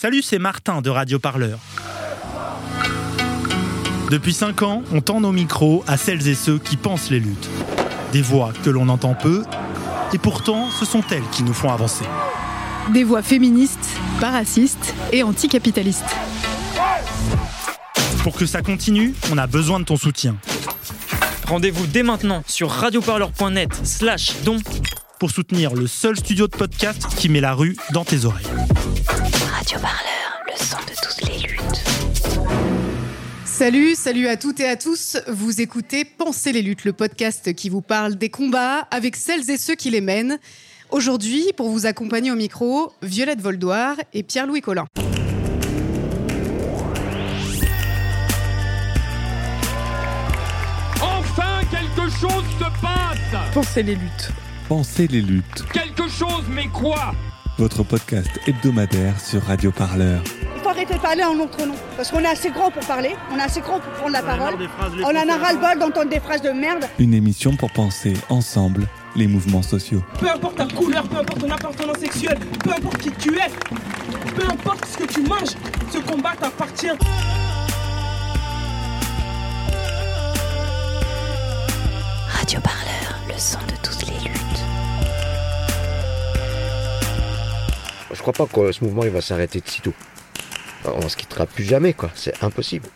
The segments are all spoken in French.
Salut, c'est Martin de Radio Parleur. Depuis 5 ans, on tend nos micros à celles et ceux qui pensent les luttes. Des voix que l'on entend peu, et pourtant ce sont elles qui nous font avancer. Des voix féministes, pas racistes et anticapitalistes. Pour que ça continue, on a besoin de ton soutien. Rendez-vous dès maintenant sur radioparleur.net slash don pour soutenir le seul studio de podcast qui met la rue dans tes oreilles. Radio Parleur, le son de toutes les luttes. Salut, salut à toutes et à tous. Vous écoutez Pensez les luttes, le podcast qui vous parle des combats avec celles et ceux qui les mènent. Aujourd'hui, pour vous accompagner au micro, Violette Voldoir et Pierre-Louis Collin. Enfin, quelque chose se passe Pensez les luttes. Pensez les luttes. Quelque chose, mais quoi? Votre podcast hebdomadaire sur Radio Parleur. Il faut arrêter de parler en notre nom. Parce qu'on est assez grand pour parler, on est assez grand pour prendre la parole. On en a ras-le-bol d'entendre des phrases de merde. Une émission pour penser ensemble les mouvements sociaux. Peu importe ta couleur, peu importe ton appartenance sexuelle, peu importe qui tu es, peu importe ce que tu manges, ce combat t'appartient. Radio Parleur, le son de Je crois pas que ce mouvement il va s'arrêter de sitôt. On se quittera plus jamais, quoi. C'est impossible.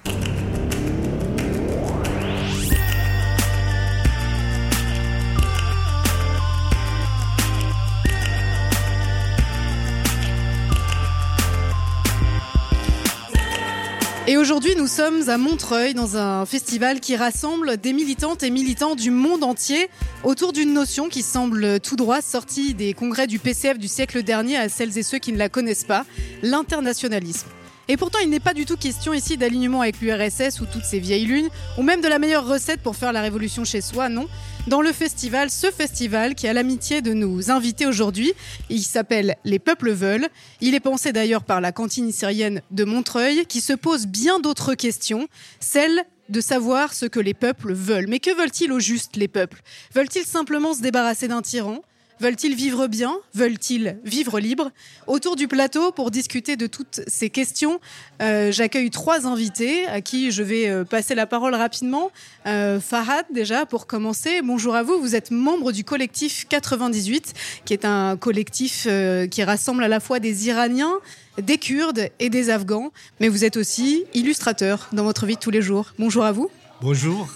Aujourd'hui, nous sommes à Montreuil dans un festival qui rassemble des militantes et militants du monde entier autour d'une notion qui semble tout droit sortie des congrès du PCF du siècle dernier à celles et ceux qui ne la connaissent pas, l'internationalisme. Et pourtant, il n'est pas du tout question ici d'alignement avec l'URSS ou toutes ces vieilles lunes, ou même de la meilleure recette pour faire la révolution chez soi, non. Dans le festival, ce festival qui a l'amitié de nous inviter aujourd'hui, il s'appelle Les Peuples Veulent. Il est pensé d'ailleurs par la cantine syrienne de Montreuil, qui se pose bien d'autres questions, celles de savoir ce que les peuples veulent. Mais que veulent-ils au juste, les peuples? Veulent-ils simplement se débarrasser d'un tyran? Veulent-ils vivre bien? Veulent-ils vivre libre Autour du plateau, pour discuter de toutes ces questions, euh, j'accueille trois invités à qui je vais euh, passer la parole rapidement. Euh, Farhad, déjà, pour commencer. Bonjour à vous. Vous êtes membre du collectif 98, qui est un collectif qui rassemble à la fois des Iraniens, des Kurdes et des Afghans. Mais vous êtes aussi illustrateur dans votre vie de tous les jours. Bonjour à vous. Bonjour,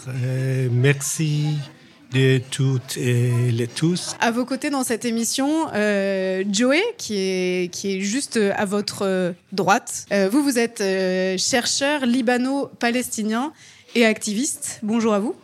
merci de toutes et les tous. À vos côtés dans cette émission, euh, Joey, qui est, qui est juste à votre euh, droite. Euh, vous, vous êtes euh, chercheur libano-palestinien et activiste. Bonjour à vous.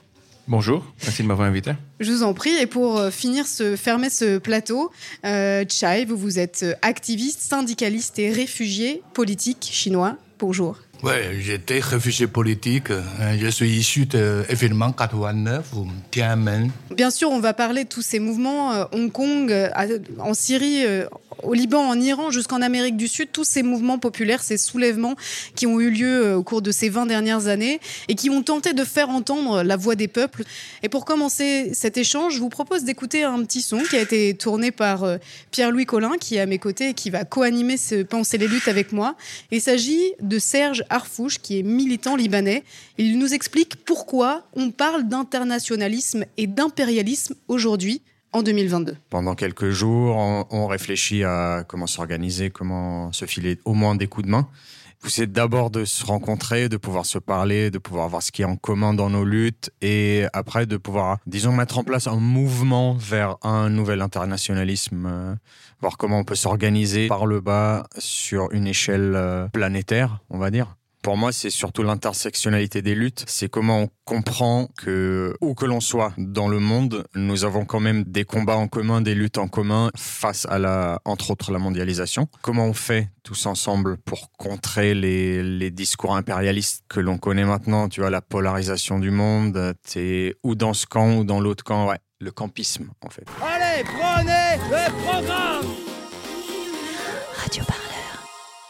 Bonjour, merci de m'avoir invité. Je vous en prie. Et pour euh, finir, ce, fermer ce plateau, euh, Chai, vous, vous êtes euh, activiste, syndicaliste et réfugié politique chinois. Bonjour. Ouais, j'étais réfugié politique. Euh, Je suis issu de l'événement 89 ou Tiananmen. Bien sûr, on va parler de tous ces mouvements, euh, Hong Kong, euh, en Syrie, euh, au Liban, en Iran, jusqu'en Amérique du Sud, tous ces mouvements populaires, ces soulèvements qui ont eu lieu au cours de ces 20 dernières années et qui ont tenté de faire entendre la voix des peuples. Et pour commencer cet échange, je vous propose d'écouter un petit son qui a été tourné par Pierre-Louis Collin, qui est à mes côtés et qui va co-animer ce Penser les luttes avec moi. Il s'agit de Serge Harfouche, qui est militant libanais. Il nous explique pourquoi on parle d'internationalisme et d'impérialisme aujourd'hui, en 2022. Pendant quelques jours, on, on réfléchit à comment s'organiser, comment se filer au moins des coups de main. C'est d'abord de se rencontrer, de pouvoir se parler, de pouvoir voir ce qui est en commun dans nos luttes et après de pouvoir, disons, mettre en place un mouvement vers un nouvel internationalisme, euh, voir comment on peut s'organiser par le bas sur une échelle euh, planétaire, on va dire. Pour moi, c'est surtout l'intersectionnalité des luttes. C'est comment on comprend que, où que l'on soit dans le monde, nous avons quand même des combats en commun, des luttes en commun face à la, entre autres, la mondialisation. Comment on fait tous ensemble pour contrer les, les discours impérialistes que l'on connaît maintenant, tu vois, la polarisation du monde, t'es ou dans ce camp ou dans l'autre camp, ouais, le campisme, en fait. Allez, prenez le programme Radio.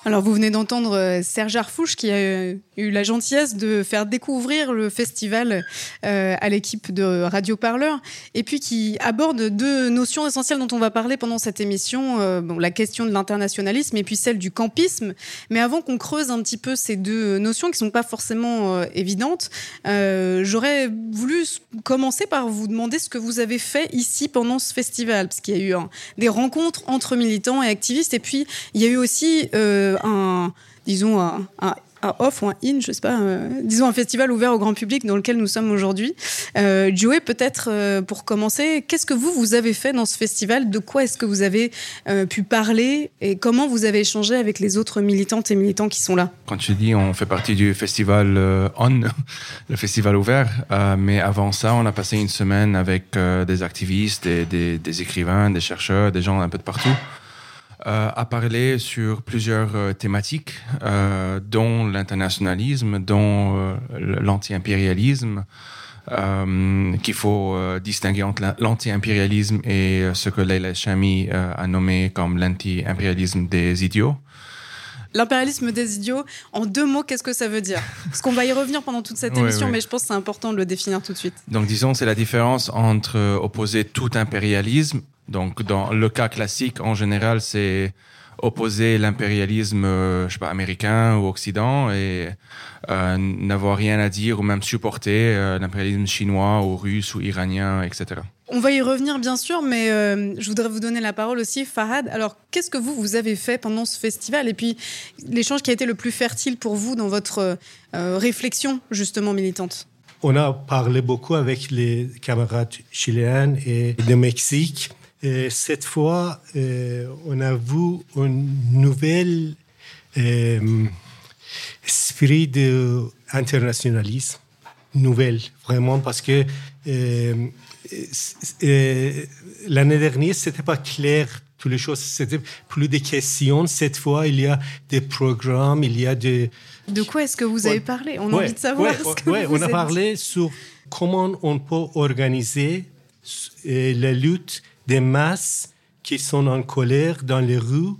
Alors vous venez d'entendre euh, Serge Arfouche qui a euh, eu la gentillesse de faire découvrir le festival euh, à l'équipe de Radio Parleur et puis qui aborde deux notions essentielles dont on va parler pendant cette émission, bon, la question de l'internationalisme et puis celle du campisme. Mais avant qu'on creuse un petit peu ces deux notions qui sont pas forcément évidentes, j'aurais voulu commencer par vous demander ce que vous avez fait ici pendant ce festival, parce qu'il y a eu des rencontres entre militants et activistes et puis il y a eu aussi un, disons, un, off ou un in, je sais pas, euh, disons un festival ouvert au grand public dans lequel nous sommes aujourd'hui. Euh, Joey, peut-être euh, pour commencer, qu'est-ce que vous, vous avez fait dans ce festival? De quoi est-ce que vous avez pu parler? Et comment vous avez échangé avec les autres militantes et militants qui sont là? Quand tu dis on fait partie du festival ON, le festival ouvert, mais avant ça, on a passé une semaine avec des activistes, des, des écrivains, des chercheurs, des gens un peu de partout. Euh, a parlé sur plusieurs euh, thématiques, euh, dont l'internationalisme, dont l'anti-impérialisme, qu'il faut distinguer entre l'anti-impérialisme et ce que Leila Chami a nommé comme l'anti-impérialisme des idiots. L'impérialisme des idiots, en deux mots, qu'est-ce que ça veut dire? Parce qu'on va y revenir pendant toute cette émission, mais je pense que c'est important de le définir tout de suite. Donc disons, c'est la différence entre opposer tout impérialisme donc, dans le cas classique, en général, c'est opposer l'impérialisme, euh, je sais pas, américain ou occident et euh, n'avoir rien à dire ou même supporter euh, l'impérialisme chinois ou russe ou iranien, etc. On va y revenir bien sûr, mais je voudrais vous donner la parole aussi, Farhad. Alors, qu'est-ce que vous, vous avez fait pendant ce festival? Et puis, l'échange qui a été le plus fertile pour vous dans votre réflexion, justement, militante? On a parlé beaucoup avec les camarades chiliennes et de Mexique cette fois, euh, on a vu un nouvel euh, esprit d'internationalisme, nouvelle, vraiment, parce que euh, l'année dernière, c'était pas clair toutes les choses, c'était plus des questions. Cette fois, il y a des programmes, il y a des... De quoi est-ce que vous avez parlé? On a envie de savoir ce que vous On a parlé sur comment on peut organiser la lutte des masses qui sont en colère dans les rues,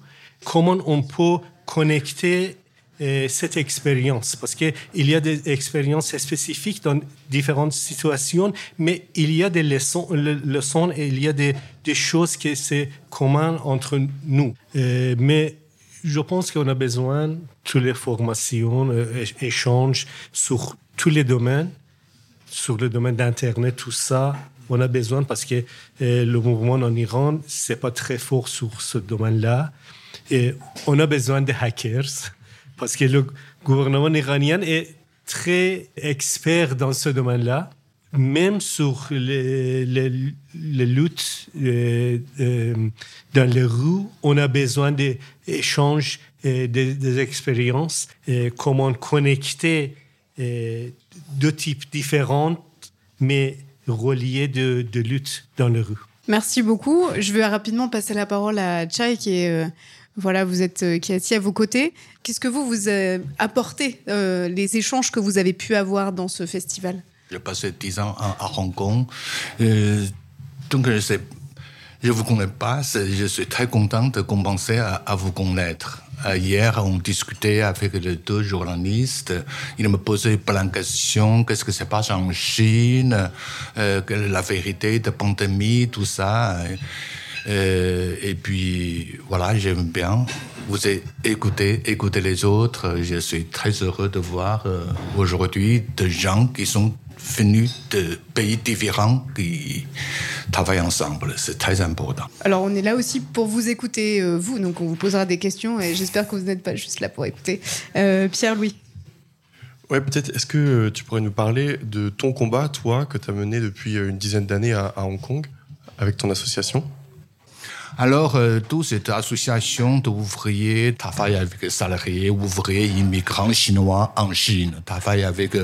comment on peut connecter euh, cette expérience? Parce qu'il y a des expériences spécifiques dans différentes situations, mais il y a des leçons, et il y a des, des choses qui sont communes entre nous. Euh, mais je pense qu'on a besoin de toutes les formations, euh, échanges sur tous les domaines, sur le domaine d'Internet, tout ça, on a besoin parce que euh, le mouvement en Iran, c'est pas très fort sur ce domaine-là. Et on a besoin de hackers parce que le gouvernement iranien est très expert dans ce domaine-là. Même sur les, luttes euh, euh, dans les rues, on a besoin d'échanges, des, des expériences, comment connecter deux types différents, mais reliés de, de, lutte dans les rues. Merci beaucoup. Je vais rapidement passer la parole à Chai qui est euh, voilà, vous êtes euh, qui est assis à vos côtés. Qu'est-ce que vous vous apportez euh, les échanges que vous avez pu avoir dans ce festival? J'ai passé dix ans à, Hong Kong, donc je ne vous connais pas. Je suis très content de commencer à vous connaître. Euh, hier, on discutait avec les deux journalistes. Ils me posaient plein de questions. Qu'est-ce que se passe en Chine? Euh, La vérité de pandémie, tout ça? Euh, et puis, voilà, j'aime bien vous écouter, écouter les autres. Je suis très heureux de voir aujourd'hui des gens qui sont venus de pays différents qui travaillent ensemble. C'est très important. Alors, on est là aussi pour vous écouter, euh, vous. Donc, on vous posera des questions et j'espère que vous n'êtes pas juste là pour écouter. Euh, Pierre-Louis. Ouais, peut-être, est-ce que tu pourrais nous parler de ton combat, toi, que tu as mené depuis une dizaine d'années à, Hong Kong, avec ton association? Alors, euh, toute cette association d'ouvriers travaille avec salariés, ouvriers, immigrants chinois en Chine, travaille avec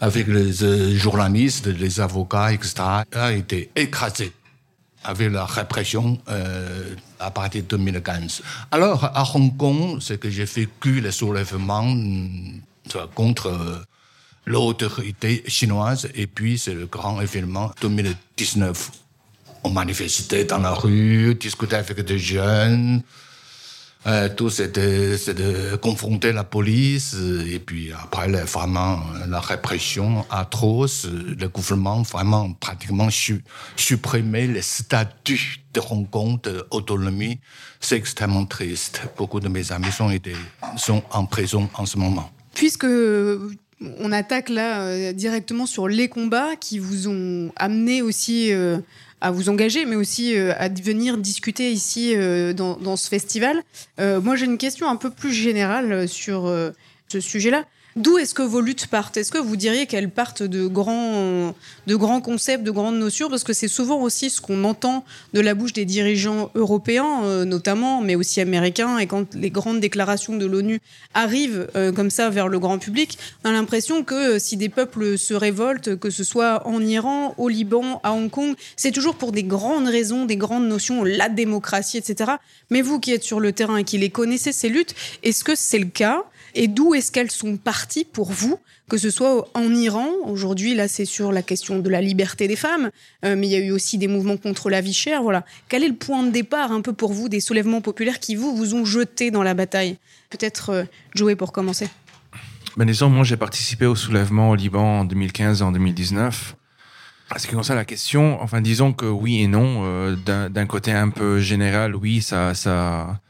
avec les euh, journalistes, les avocats, etc., a été écrasé avec la répression euh, à partir de 2015. Alors, à Hong Kong, c'est que j'ai vécu le soulèvement euh, contre l'autorité chinoise et puis c'est le grand événement 2019. On manifestait dans la rue, discutait avec des jeunes. Euh, tout, c'est de, confronter la police, euh, et puis après, vraiment, euh, la répression atroce, le gouvernement vraiment pratiquement su- supprimer le statut de Hong Kong d'autonomie. C'est extrêmement triste. Beaucoup de mes amis sont, été, sont en prison en ce moment. Puisque on attaque là directement sur les combats qui vous ont amené aussi à vous engager, mais aussi euh, à venir discuter ici euh, dans, dans ce festival. Euh, moi, j'ai une question un peu plus générale sur ce sujet-là. D'où est-ce que vos luttes partent? Est-ce que vous diriez qu'elles partent de grands, de grands concepts, de grandes notions? Parce que c'est souvent aussi ce qu'on entend de la bouche des dirigeants européens, euh, notamment, mais aussi américains. Et quand les grandes déclarations de l'ONU arrivent euh, comme ça vers le grand public, on a l'impression que euh, si des peuples se révoltent, que ce soit en Iran, au Liban, à Hong Kong, c'est toujours pour des grandes raisons, des grandes notions, la démocratie, etc. Mais vous qui êtes sur le terrain et qui les connaissez, ces luttes, est-ce que c'est le cas? Et d'où est-ce qu'elles sont parties pour vous que ce soit en Iran, aujourd'hui là c'est sur la question de la liberté des femmes, euh, mais il y a eu aussi des mouvements contre la vie chère, voilà. Quel est le point de départ un peu pour vous des soulèvements populaires qui vous vous ont jeté dans la bataille? Peut-être euh, Joey pour commencer. Ben, disons, moi, j'ai participé au soulèvement au Liban en 2015 et en 2019. En ce qui concerne la question, enfin, disons que oui et non. Euh, D'un d'un côté un peu général, oui, ça, ça,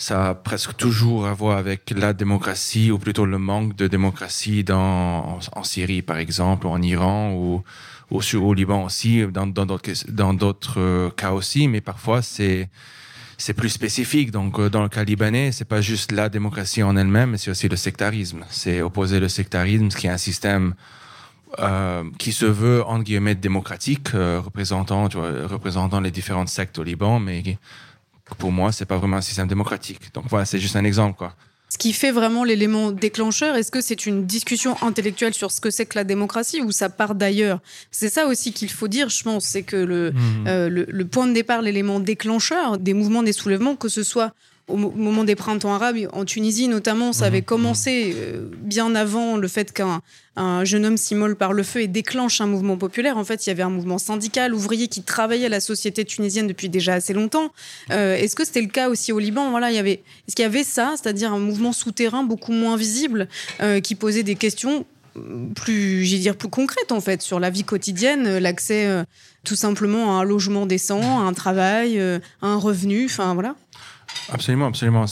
ça a presque toujours à voir avec la démocratie, ou plutôt le manque de démocratie dans, en, Syrie, par exemple, ou en Iran, ou, ou sur- au Liban aussi, dans dans d'autres dans d'autres euh, cas aussi. Mais parfois, c'est c'est plus spécifique. Donc, euh, dans le cas libanais, c'est pas juste la démocratie en elle-même, mais c'est aussi le sectarisme. C'est opposer le sectarisme, qui est un système euh, qui se veut entre guillemets démocratique, euh, représentant, tu vois, représentant les différentes sectes au Liban, mais pour moi, c'est pas vraiment un système démocratique. Donc voilà, c'est juste un exemple, quoi. Ce qui fait vraiment l'élément déclencheur, est-ce que c'est une discussion intellectuelle sur ce que c'est que la démocratie ou ça part d'ailleurs? C'est ça aussi qu'il faut dire, je pense, c'est que le, Mhm. euh, le, le point de départ, l'élément déclencheur des mouvements, des soulèvements, que ce soit au mo- moment des printemps arabes, en Tunisie notamment, ça avait commencé euh, bien avant le fait qu'un un jeune homme s'immole par le feu et déclenche un mouvement populaire. En fait, il y avait un mouvement syndical, ouvrier qui travaillait à la société tunisienne depuis déjà assez longtemps. Euh, Est-ce que c'était le cas aussi au Liban? Voilà, il y avait, est-ce qu'il y avait ça, c'est-à-dire un mouvement souterrain beaucoup moins visible euh, qui posait des questions euh, plus, j'ai dire plus concrètes en fait sur la vie quotidienne, euh, l'accès euh, tout simplement à un logement décent, à un travail, euh, à un revenu, enfin voilà. Absolument, absolument.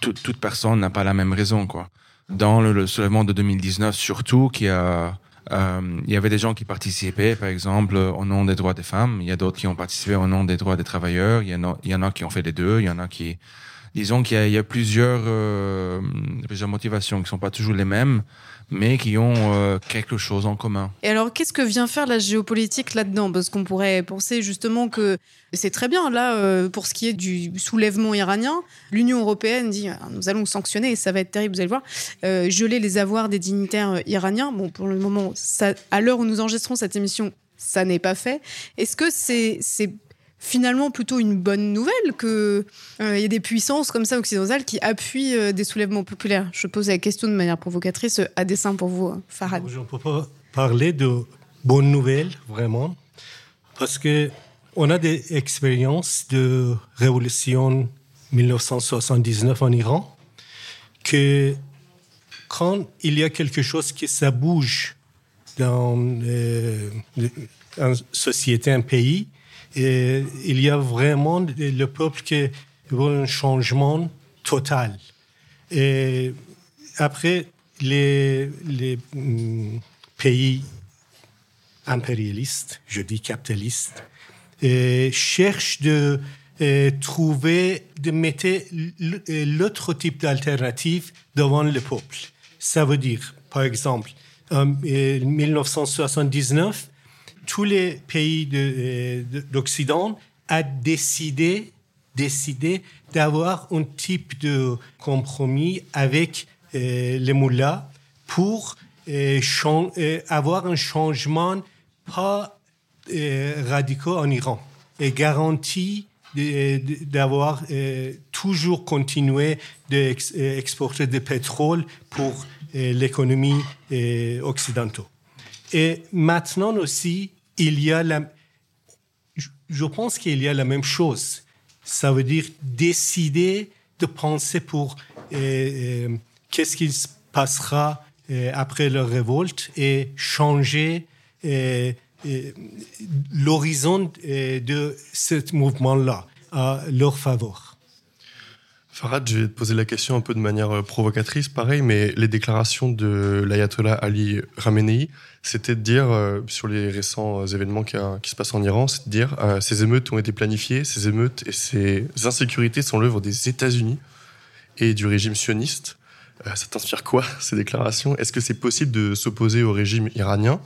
Toute, personne n'a pas la même raison, quoi. Dans le, soulèvement de 2019, surtout, qu'il y a, euh, il y avait des gens qui participaient, par exemple, au nom des droits des femmes. Il y a d'autres qui ont participé au nom des droits des travailleurs. Il y en a, il y en a qui ont fait les deux. Il y en a qui, disons qu'il y a, euh, plusieurs motivations qui sont pas toujours les mêmes, mais qui ont euh, quelque chose en commun. Et alors, qu'est-ce que vient faire la géopolitique là-dedans? Parce qu'on pourrait penser justement que c'est très bien, là, euh, pour ce qui est du soulèvement iranien, l'Union européenne dit Ah, nous allons sanctionner, et ça va être terrible, vous allez voir, geler les avoirs des dignitaires iraniens. Bon, pour le moment, à l'heure où nous enregistrons cette émission, ça n'est pas fait. Est-ce que c'est finalement plutôt une bonne nouvelle que euh, il y ait des puissances comme ça occidentales qui appuient euh, des soulèvements populaires Je pose la question de manière provocatrice euh, à dessein pour vous, euh, Farad. Je ne peux pas parler de bonnes nouvelles, vraiment, parce que on a des expériences de révolution 1979 en Iran, que quand il y a quelque chose qui ça bouge dans euh, une société, un pays, et il y a vraiment le peuple qui veut un changement total. Et après, les, hum, pays impérialistes, je dis capitalistes, cherchent de trouver, de mettre l'autre type d'alternative devant le peuple. Ça veut dire, par exemple, en euh, 1979, tous les pays de, euh, de- d'Occident a décidé, décidé d'avoir un type de compromis avec euh, les moullas pour euh, avoir un changement pas radicaux en Iran et garantie de- de- d'avoir toujours continué d'exporter du pétrole pour l'économie occidentale. Et maintenant aussi, il y a la, je- pense qu'il y a la même chose. Ça veut dire décider de penser pour euh, euh, qu'est-ce qui se passera euh, après leur révolte et changer l'horizon de ce mouvement-là à leur faveur. Farad, je vais te poser la question un peu de manière euh, provocatrice, pareil, mais les déclarations de l'ayatollah Ali Khamenei, c'était de dire, euh, sur les récents euh, événements qui, se passent en Iran, c'est de dire euh, ces émeutes ont été planifiées, ces émeutes et ces insécurités sont l'œuvre des États-Unis et du régime sioniste. Ça t'inspire quoi, ces déclarations? Est-ce que c'est possible de s'opposer au régime iranien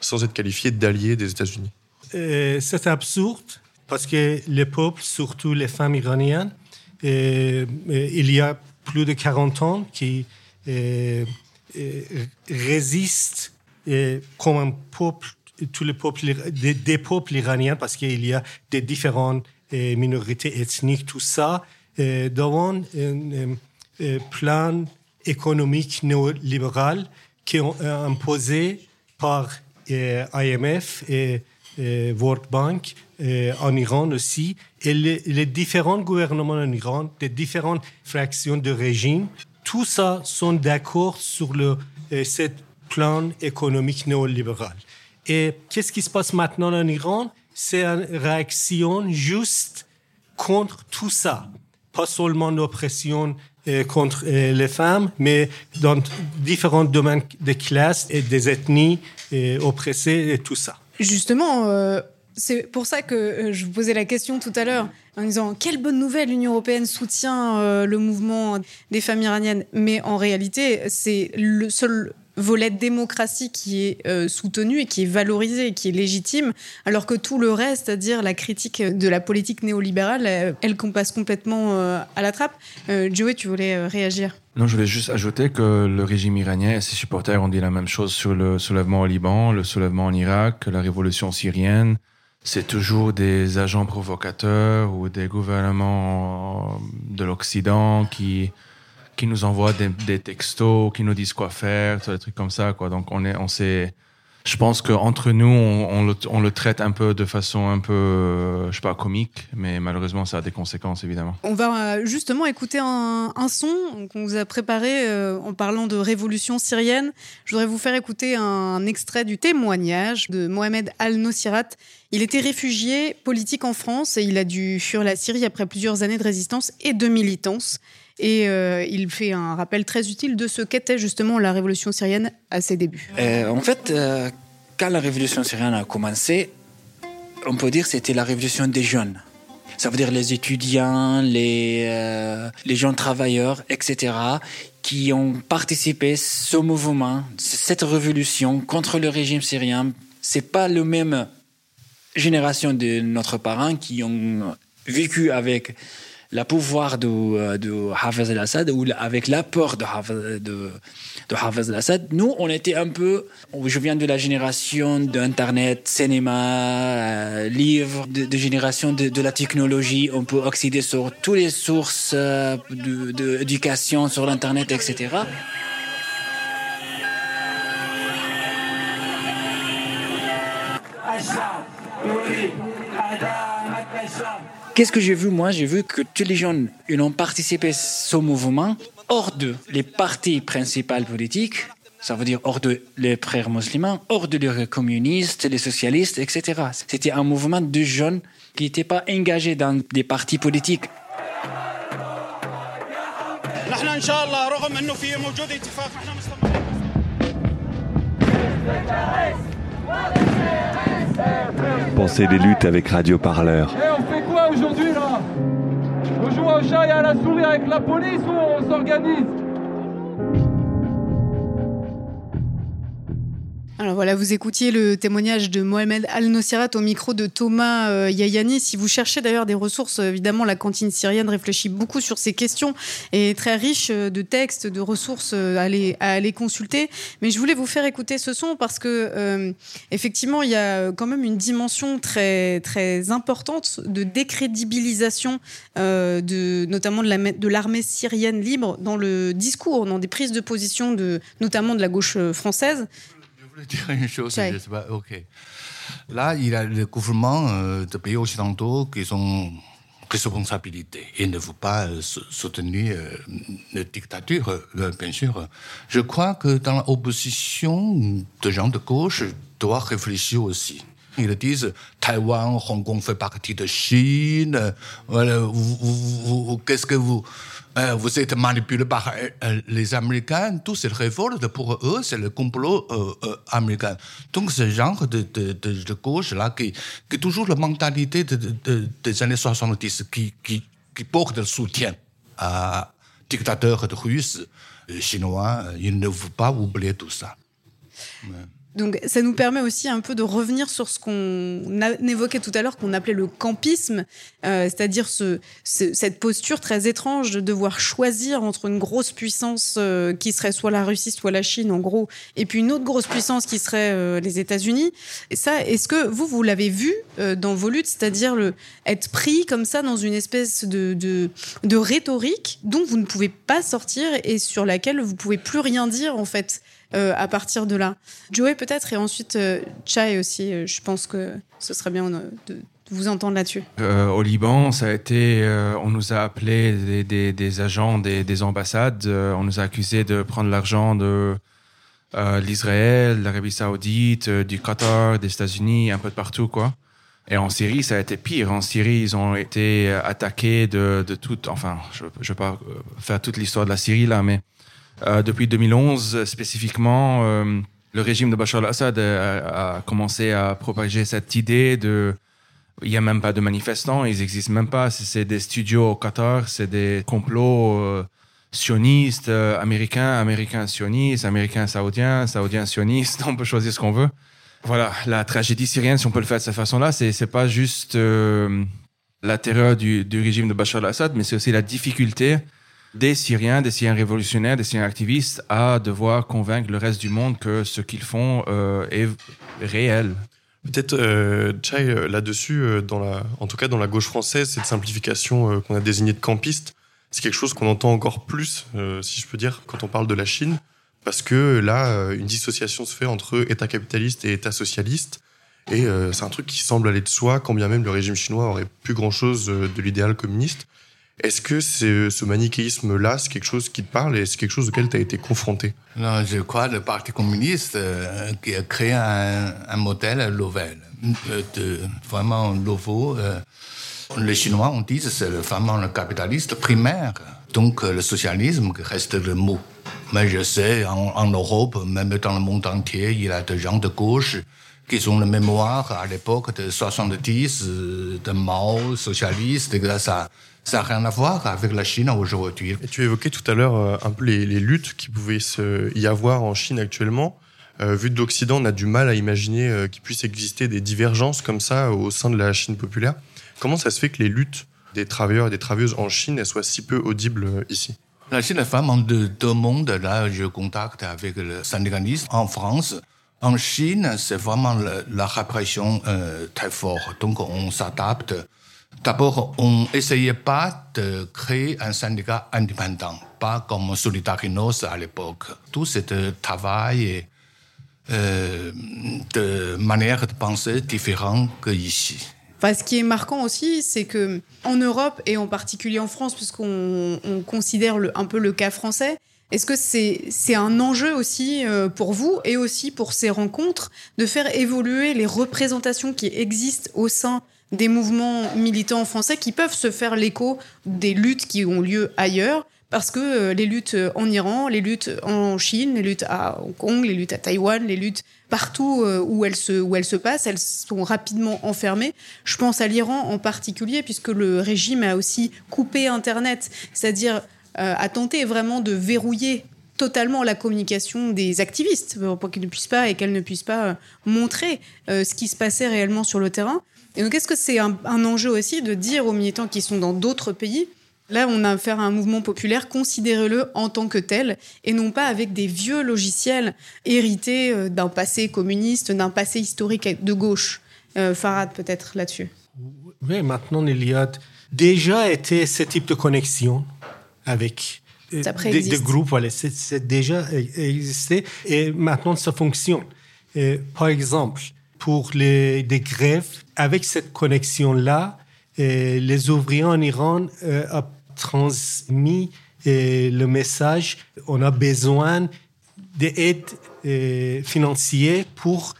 sans être qualifié d'allié des États-Unis? C'est absurde parce que les peuples, surtout les femmes iraniennes, il y a plus de 40 ans qui euh, euh, résistent euh, comme un peuple, tous les peuples, peuples iraniens, parce qu'il y a des différentes euh, minorités ethniques, tout ça, euh, devant un euh, euh, plan économique néolibéral qui est euh, imposé par euh, IMF et euh, World Bank euh, en Iran aussi, et les, différents gouvernements en Iran, les différentes fractions de régime, tout ça sont d'accord sur le euh, ce plan économique néolibéral. Et qu'est-ce qui se passe maintenant en Iran? C'est une réaction juste contre tout ça. Pas seulement l'oppression euh, contre euh, les femmes, mais dans différents domaines de classe et des ethnies oppressées et tout ça. Justement, c'est pour ça que euh, je vous posais la question tout à l'heure en disant quelle bonne nouvelle l'Union européenne soutient euh, le mouvement des femmes iraniennes. Mais en réalité, c'est le seul volet démocratie qui est euh, soutenu et qui est valorisé qui est légitime, alors que tout le reste, c'est-à-dire la critique de la politique néolibérale, elle, elle passe complètement à la trappe. Joey, tu voulais réagir? Non, je voulais juste ajouter que le régime iranien et ses supporters ont dit la même chose sur le soulèvement au Liban, le soulèvement en Irak, la révolution syrienne. C'est toujours des agents provocateurs ou des gouvernements de l'Occident qui, qui nous envoient des, textos, qui nous disent quoi faire, des trucs comme ça. Donc on est, on je pense qu'entre nous, on, le, on le traite un peu de façon un peu, euh, je sais pas, comique, mais malheureusement, ça a des conséquences, évidemment. On va euh, justement écouter un, son qu'on vous a préparé euh, en parlant de révolution syrienne. Je voudrais vous faire écouter un extrait du témoignage de Mohamed Al-Nosirat. Il était réfugié politique en France et il a dû fuir la Syrie après plusieurs années de résistance et de militance. Et euh, il fait un rappel très utile de ce qu'était justement la révolution syrienne à ses débuts. Euh, en fait, euh, quand la révolution syrienne a commencé, on peut dire que c'était la révolution des jeunes. Ça veut dire les étudiants, les, les gens travailleurs, etc., qui ont participé à ce mouvement, cette révolution contre le régime syrien. C'est pas le même génération de notre parents qui ont vécu avec le pouvoir de, euh, de Hafez al-Assad ou avec l'apport de Hafez, de, de Hafez al-Assad. Nous, on était un peu. Je viens de la génération d'Internet, cinéma, euh, livres, de, de génération de, de la technologie. On peut accéder sur toutes les sources euh, d'éducation sur l'Internet, etc. Qu'est-ce que j'ai vu moi? J'ai vu que tous les jeunes ils ont participé à ce mouvement hors de les partis principaux politiques, ça veut dire hors de les frères musulmans, hors de les communistes, les socialistes, etc. C'était un mouvement de jeunes qui n'étaient pas engagés dans des partis politiques. Pensez les luttes avec Radio Parleur. On fait quoi aujourd'hui là? On joue au chat et à la souris avec la police ou on s'organise? Voilà, vous écoutiez le témoignage de Mohamed Al-Nosirat au micro de Thomas euh, Yayani. Si vous cherchez d'ailleurs des ressources, euh, évidemment, la cantine syrienne réfléchit beaucoup sur ces questions et est très riche euh, de textes, de ressources à aller, consulter. Mais je voulais vous faire écouter ce son parce que, effectivement, il y a quand même une dimension très, très importante de décrédibilisation, notamment de la- de l'armée syrienne libre dans le discours, dans des prises de position, de, notamment de la gauche française. Je voulais dire une chose, je sais pas, ok. Là, il y a les gouvernements euh, de pays occidentaux qui sont responsabilité et ne veut pas euh, sou- soutenir euh, la dictature, euh, bien sûr. Je crois que dans l'opposition, de gens de gauche doivent réfléchir aussi. Ils disent Taïwan, Hong Kong fait partie de Chine. euh, Voilà, vous, vous- vous- qu'est-ce que vous euh, vous êtes manipulé par euh, euh, les Américains. Tout cette révolte pour eux, c'est le complot américain. Donc ce genre de, de, de, de gauche là, qui, qui est toujours la mentalité de, de- de- des années 70, qui, qui, qui porte le soutien à dictateurs Russes, chinois, ils ne veulent pas oublier tout ça. Donc ça nous permet aussi un peu de revenir sur ce qu'on évoquait tout à l'heure, qu'on appelait le campisme, euh, c'est-à-dire ce, ce- cette posture très étrange de devoir choisir entre une grosse puissance euh, qui serait soit la Russie, soit la Chine en gros, et puis une autre grosse puissance qui serait euh, les États-Unis. Et ça, est-ce que vous, vous l'avez vu euh, dans vos luttes, c'est-à-dire le, être pris comme ça dans une espèce de, de, de rhétorique dont vous ne pouvez pas sortir et sur laquelle vous pouvez plus rien dire en fait? Euh, à partir de là. Joey peut-être et ensuite euh, Chai aussi. euh, je pense que ce serait bien de, vous entendre là-dessus. Au Liban, ça a été, on nous a appelé des, agents des, des ambassades, on nous a accusés de prendre l'argent de l'Israël, l'Arabie Saoudite, du Qatar, des États-Unis, un peu de partout, quoi. Et en Syrie, ça a été pire. En Syrie, ils ont été attaqués de, de tout. Enfin, je ne vais pas faire toute l'histoire de la Syrie là, mais euh, depuis 2011 euh, spécifiquement, euh, le régime de Bachar al-Assad a, commencé à propager cette idée de il n'y a même pas de manifestants, ils n'existent même pas. C'est des studios au Qatar, c'est des complots sionistes, américains, américains sionistes, américains saoudiens, saoudiens sionistes. On peut choisir ce qu'on veut. Voilà, la tragédie syrienne, si on peut le faire de cette façon-là, c'est c'est pas juste la terreur du, du régime de Bachar al-Assad, mais c'est aussi la difficulté des Syriens, des Syriens révolutionnaires, des Syriens activistes à devoir convaincre le reste du monde que ce qu'ils font euh, est réel. Peut-être, euh, Chai, euh, là-dessus, euh, en tout cas dans la gauche française, cette simplification qu'on a désignée de campiste, c'est quelque chose qu'on entend encore plus, si je peux dire, quand on parle de la Chine, parce que là, une dissociation se fait entre État capitaliste et État socialiste, et c'est un truc qui semble aller de soi, quand bien même le régime chinois aurait plus grand-chose de l'idéal communiste. Est-ce que ce manichéisme-là, c'est quelque chose qui te parle et c'est quelque chose auquel tu as été confronté? Non, je crois le Parti communiste euh, qui a créé un, un modèle nouvel, euh, de, vraiment nouveau. euh, les Chinois, on dit c'est le- vraiment le capitaliste primaire. Donc euh, le socialisme reste le mot. Mais je sais, en, Europe, même dans le monde entier, il y a des gens de gauche qui ont la mémoire à l'époque de 70, euh, de Mao, socialiste, ça ça n'a rien à voir avec la Chine aujourd'hui. Tu évoquais tout à l'heure euh, un peu les, les luttes qui pouvaient se, y avoir en Chine actuellement. Euh, vu de l'Occident, on a du mal à imaginer euh, qu'il puisse exister des divergences comme ça au sein de la Chine populaire. Comment ça se fait que les luttes des travailleurs et des travailleuses en Chine elles soient si peu audibles ici? La Chine est vraiment de deux mondes. Là, je contacte avec le syndicaliste en France. En Chine, c'est vraiment la répression très forte. Donc, on s'adapte. D'abord, on n'essayait pas de créer un syndicat indépendant, pas comme Solidarinos à l'époque. Tout ce travail et euh, de manière de penser différente qu'ici. Enfin, ce qui est marquant aussi, c'est que en Europe et en particulier en France, puisqu'on on considère un peu le cas français, est-ce que c'est c'est un enjeu aussi euh, pour vous et aussi pour ces rencontres de faire évoluer les représentations qui existent au sein des mouvements militants français qui peuvent se faire l'écho des luttes qui ont lieu ailleurs parce que euh, les luttes en Iran, les luttes en Chine, les luttes à Hong Kong, les luttes à Taïwan, les luttes partout euh, où elles se où elles se passent, elles sont rapidement enfermées. Je pense à l'Iran en particulier puisque le régime a aussi coupé Internet, c'est-à-dire euh, a tenté vraiment de verrouiller totalement la communication des activistes euh, pour qu'ils ne puissent pas et qu'elles ne puissent pas euh, montrer euh, ce qui se passait réellement sur le terrain. Et donc, est-ce que c'est un, un enjeu aussi de dire aux militants qui sont dans d'autres pays, là, on a affaire à un mouvement populaire, considérez-le en tant que tel, et non pas avec des vieux logiciels hérités euh, d'un passé communiste, d'un passé historique de gauche. Euh, Farad, peut-être là-dessus. Oui, maintenant, il y a déjà été ce type de connexion avec euh, des, groupes. Voilà, c'est, déjà e- existé et maintenant ça fonctionne. Et, par exemple, pour les, des grèves, avec cette connexion-là, et les ouvriers en Iran euh, ont transmis euh, le message. On a besoin d'aide euh, financière pour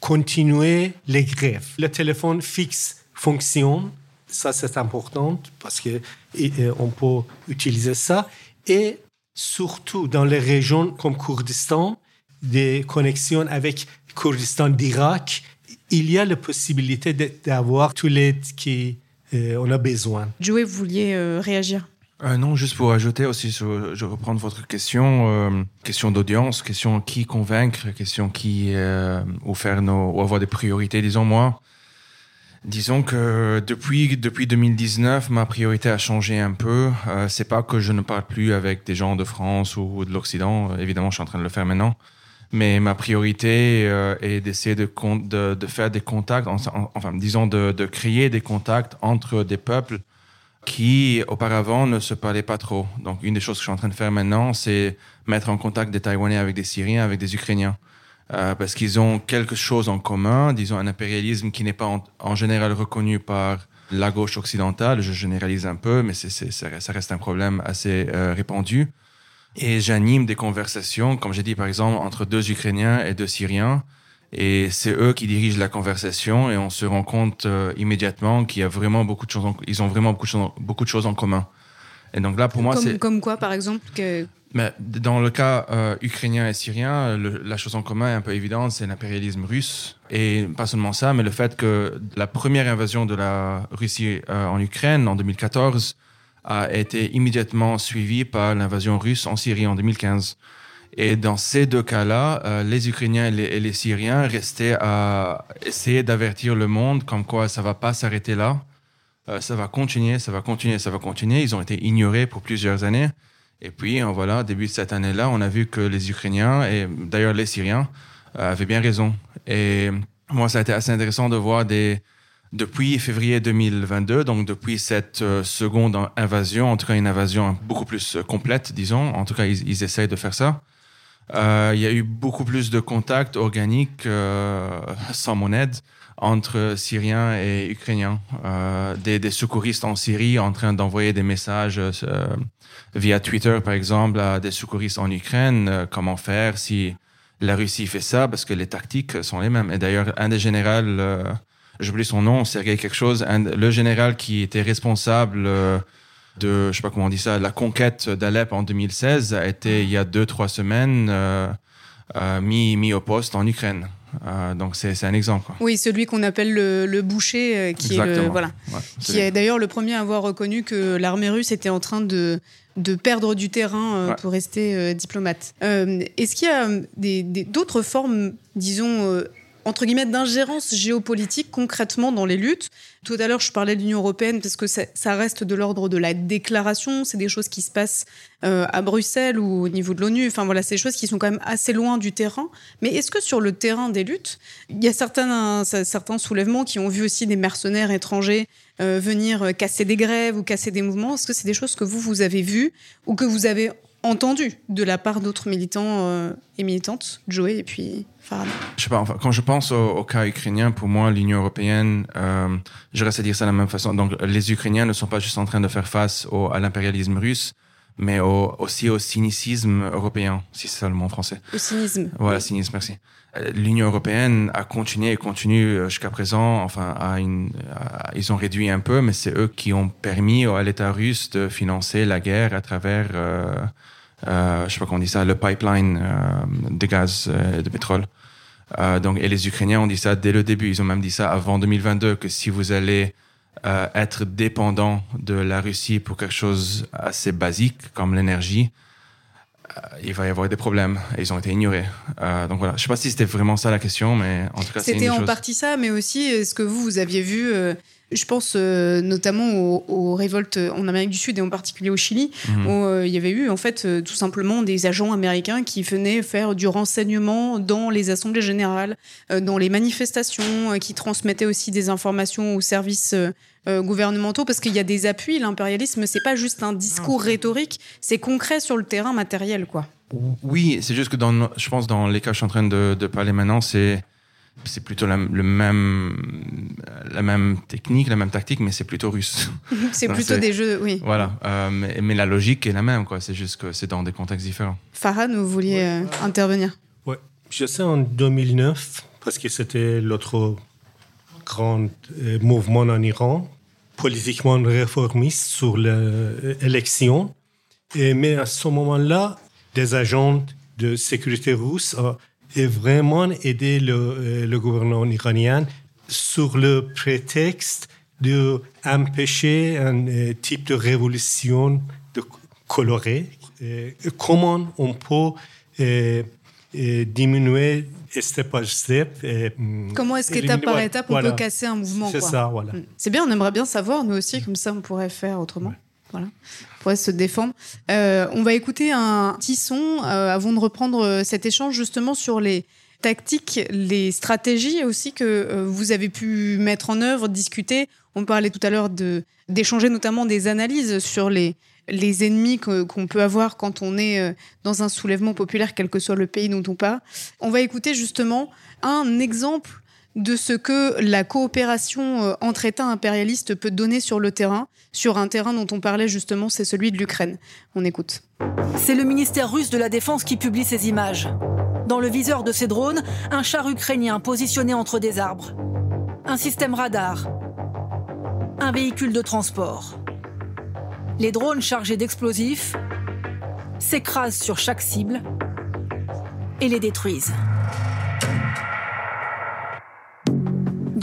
continuer les grèves. Le téléphone fixe fonctionne, ça c'est important parce que euh, on peut utiliser ça. Et surtout dans les régions comme Kurdistan, des connexions avec Kurdistan d'Irak, il y a la possibilité d'avoir tout l'aide qu'on a besoin. Joey, vous vouliez euh, réagir? Euh, non, juste pour ajouter aussi, sur- je reprends votre question, euh, question d'audience, question qui convaincre, question qui euh, ou faire nos, ou avoir des priorités, disons moi. Disons que depuis depuis 2019, ma priorité a changé un peu. Euh, c'est pas que je ne parle plus avec des gens de France ou de l'Occident. Euh, Évidemment, je suis en train de le faire maintenant. Mais ma priorité euh, est d'essayer de, faire des contacts, en- en- enfin, disons, de, créer des contacts entre des peuples qui auparavant ne se parlaient pas trop. Donc une des choses que je suis en train de faire maintenant, c'est mettre en contact des Taïwanais avec des Syriens, avec des Ukrainiens. Euh, parce qu'ils ont quelque chose en commun, disons un impérialisme qui n'est pas en, général reconnu par la gauche occidentale, je généralise un peu, mais ça reste un problème assez euh, répandu. Et j'anime des conversations, comme j'ai dit par exemple, entre deux Ukrainiens et deux Syriens. Et c'est eux qui dirigent la conversation et on se rend compte euh, immédiatement qu'il y a vraiment beaucoup de choses, en- ils ont vraiment beaucoup de choses, en- beaucoup de choses en commun. Et donc là, pour moi, c'est comme quoi, par exemple que... mais dans le cas euh, ukrainien et syrien, le- la chose en commun est un peu évidente, c'est l'impérialisme russe. Et pas seulement ça, mais le fait que la première invasion de la Russie euh, en Ukraine en 2014 a été immédiatement suivie par l'invasion russe en Syrie en 2015. Et dans ces deux cas-là, euh, les Ukrainiens et les, et les Syriens restaient à essayer d'avertir le monde comme quoi ça va pas s'arrêter là. Euh, ça va continuer, ça va continuer, ça va continuer. Ils ont été ignorés pour plusieurs années. Et puis, euh, voilà, début de cette année-là, on a vu que les Ukrainiens et d'ailleurs les Syriens euh, avaient bien raison. Et moi, ça a été assez intéressant de voir des, depuis février 2022, donc depuis cette euh, seconde invasion, en tout cas une invasion beaucoup plus euh, complète, disons, en tout cas ils, essayent de faire ça. Euh, il y a eu beaucoup plus de contacts organiques, sans mon aide, entre Syriens et Ukrainiens. Des, des secouristes en Syrie en train d'envoyer des messages via Twitter, par exemple, à des secouristes en Ukraine, comment faire si la Russie fait ça, parce que les tactiques sont les mêmes. Et d'ailleurs, un des généraux, j'oublie son nom, Sergei quelque chose, un- le général qui était responsable euh, de, je sais pas comment on dit ça, la conquête d'Alep en 2016 a été il y a deux, trois semaines euh, euh, mis, mis au poste en Ukraine. Euh, donc c'est un exemple. Quoi. Oui, celui qu'on appelle le, le boucher, euh, qui est le, voilà, Ouais, c'est qui est d'ailleurs le premier à avoir reconnu que l'armée russe était en train de de perdre du terrain euh, Ouais. pour rester diplomate. Est-ce qu'il y a d'autres formes, disons, entre guillemets, d'ingérence géopolitique concrètement dans les luttes Tout à l'heure, je parlais de l'Union européenne parce que ça, reste de l'ordre de la déclaration. C'est des choses qui se passent euh, à Bruxelles ou au niveau de l'ONU. Enfin voilà, c'est des choses qui sont quand même assez loin du terrain. Mais est-ce que sur le terrain des luttes, il y a certains, certains soulèvements qui ont vu aussi des mercenaires étrangers euh, venir euh, casser des grèves ou casser des mouvements? Est-ce que c'est des choses que vous, vous avez vues ou que vous avez entendues de la part d'autres militants euh, et militantes, Joey et puis Farhad Je sais pas, enfin, quand je pense au, au cas ukrainien, pour moi, l'Union européenne, euh, je reste à dire ça de la même façon. Donc, les Ukrainiens ne sont pas juste en train de faire face au, à l'impérialisme russe, mais au- aussi au cynicisme européen, si c'est ça le mot en français. Au cynisme. Voilà, cynisme, merci. Euh, L'Union européenne a continué et continue euh, jusqu'à présent. Enfin, à une, à- ils ont réduit un peu, mais c'est eux qui ont permis à l'État russe de financer la guerre à travers, euh, euh, je sais pas comment on dit ça, le pipeline euh, de gaz euh, de pétrole. Euh, donc, et les Ukrainiens ont dit ça dès le début. Ils ont même dit ça avant 2022 que si vous allez euh, être dépendant de la Russie pour quelque chose assez basique comme l'énergie, euh, il va y avoir des problèmes. Et ils ont été ignorés. Euh, donc voilà, je sais pas si c'était vraiment ça la question, mais en tout cas, C'était en partie ça, mais aussi euh, ce que vous, vous aviez vu, je pense euh, notamment aux, aux révoltes en Amérique du Sud et en particulier au Chili, Mhm. où euh, il y avait eu en fait euh, tout simplement des agents américains qui venaient faire du renseignement dans les assemblées générales, dans les manifestations, qui transmettaient aussi des informations aux services gouvernementaux, parce qu'il y a des appuis. L'impérialisme, c'est pas juste un discours rhétorique, c'est concret sur le terrain matériel, quoi. Oui, c'est juste que dans, je pense dans les cas que je suis en train de, de parler maintenant, c'est c'est plutôt la, le même, la même technique, la même tactique, mais c'est plutôt russe. c'est plutôt des jeux, oui. Voilà, euh, mais, mais la logique est la même, quoi. C'est juste que c'est dans des contextes différents. Farhan, vous vouliez euh, intervenir? Ouais. Je sais en 2009, parce que c'était l'autre grand euh, mouvement en Iran, politiquement réformiste sur l'élection. Et, mais à ce moment-là, des agents de sécurité russes ont vraiment aidé le, euh, le gouvernement iranien sur le prétexte d'empêcher un euh, type de révolution de colorée. Euh, comment on peut euh, diminuer step par step. Comment est-ce qu'étape par étape on voilà. peut casser un mouvement C'est ça, voilà. Mm. C'est bien, on aimerait bien savoir, nous aussi, comme ça on pourrait faire autrement. Voilà. Pourrait se défendre. Euh, on va écouter un petit son euh, avant de reprendre euh, cet échange justement sur les tactiques, les stratégies aussi que vous avez pu mettre en œuvre, discuter. On parlait tout à l'heure d'échanger notamment des analyses sur les les ennemis qu'on peut avoir quand on est dans un soulèvement populaire, quel que soit le pays dont on parle. On va écouter justement un exemple de ce que la coopération euh, entre États impérialistes peut donner sur le terrain, sur un terrain dont on parlait justement, c'est celui de l'Ukraine. On écoute. C'est le ministère russe de la Défense qui publie ces images. Dans le viseur de ces drones, un char ukrainien positionné entre des arbres. Un système radar. Un véhicule de transport. Les drones chargés d'explosifs s'écrasent sur chaque cible et les détruisent.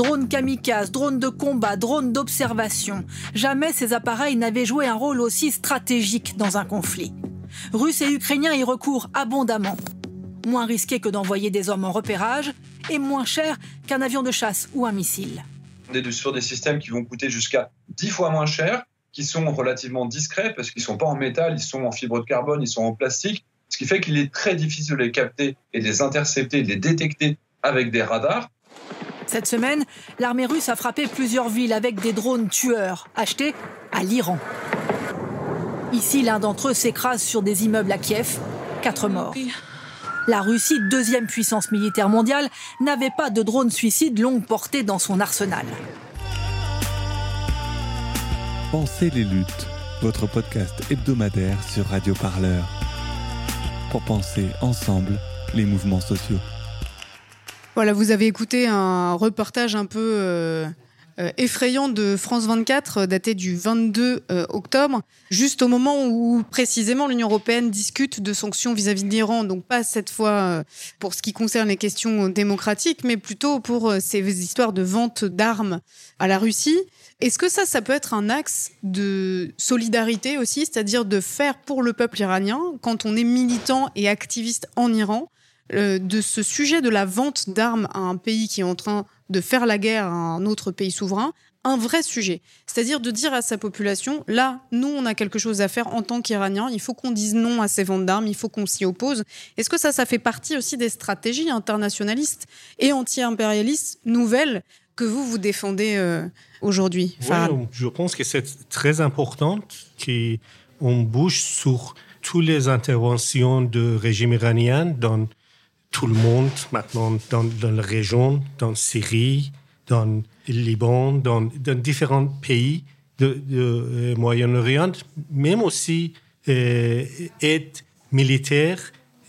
Drones kamikazes, drones de combat, drones d'observation. Jamais ces appareils n'avaient joué un rôle aussi stratégique dans un conflit. Russes et Ukrainiens y recourent abondamment. Moins risqué que d'envoyer des hommes en repérage et moins cher qu'un avion de chasse ou un missile. On est sur des systèmes qui vont coûter jusqu'à 10 fois moins cher, qui sont relativement discrets parce qu'ils ne sont pas en métal, ils sont en fibre de carbone, ils sont en plastique, ce qui fait qu'il est très difficile de les capter et de les intercepter, de les détecter avec des radars. Cette semaine, l'armée russe a frappé plusieurs villes avec des drones tueurs achetés à l'Iran. Ici, l'un d'entre eux s'écrase sur des immeubles à Kiev. Quatre morts. La Russie, deuxième puissance militaire mondiale, n'avait pas de drone suicide longue portée dans son arsenal. Pensez les luttes, votre podcast hebdomadaire sur Radio Parleur. Pour penser ensemble les mouvements sociaux. Voilà, vous avez écouté un reportage un peu euh, euh, effrayant de France 24, euh, daté du 22 euh, octobre, juste au moment où précisément l'Union européenne discute de sanctions vis-à-vis de l'Iran, donc pas cette fois pour ce qui concerne les questions démocratiques, mais plutôt pour ces histoires de vente d'armes à la Russie. Est-ce que ça, ça peut être un axe de solidarité aussi, c'est-à-dire de faire pour le peuple iranien, quand on est militant et activiste en Iran, euh, de ce sujet de la vente d'armes à un pays qui est en train de faire la guerre à un autre pays souverain, un vrai sujet. C'est-à-dire de dire à sa population, là, nous, on a quelque chose à faire en tant qu'Iranien, il faut qu'on dise non à ces ventes d'armes, il faut qu'on s'y oppose. Est-ce que ça, ça fait partie aussi des stratégies internationalistes et anti-impérialistes nouvelles que vous, vous défendez euh, aujourd'hui Ouais, je pense que c'est très important qu'on bouge sur toutes les interventions du régime iranien dans tout le monde, maintenant dans, dans la région, dans Syrie, dans le Liban, dans, différents pays de, de euh, Moyen-Orient, même aussi euh, aide militaire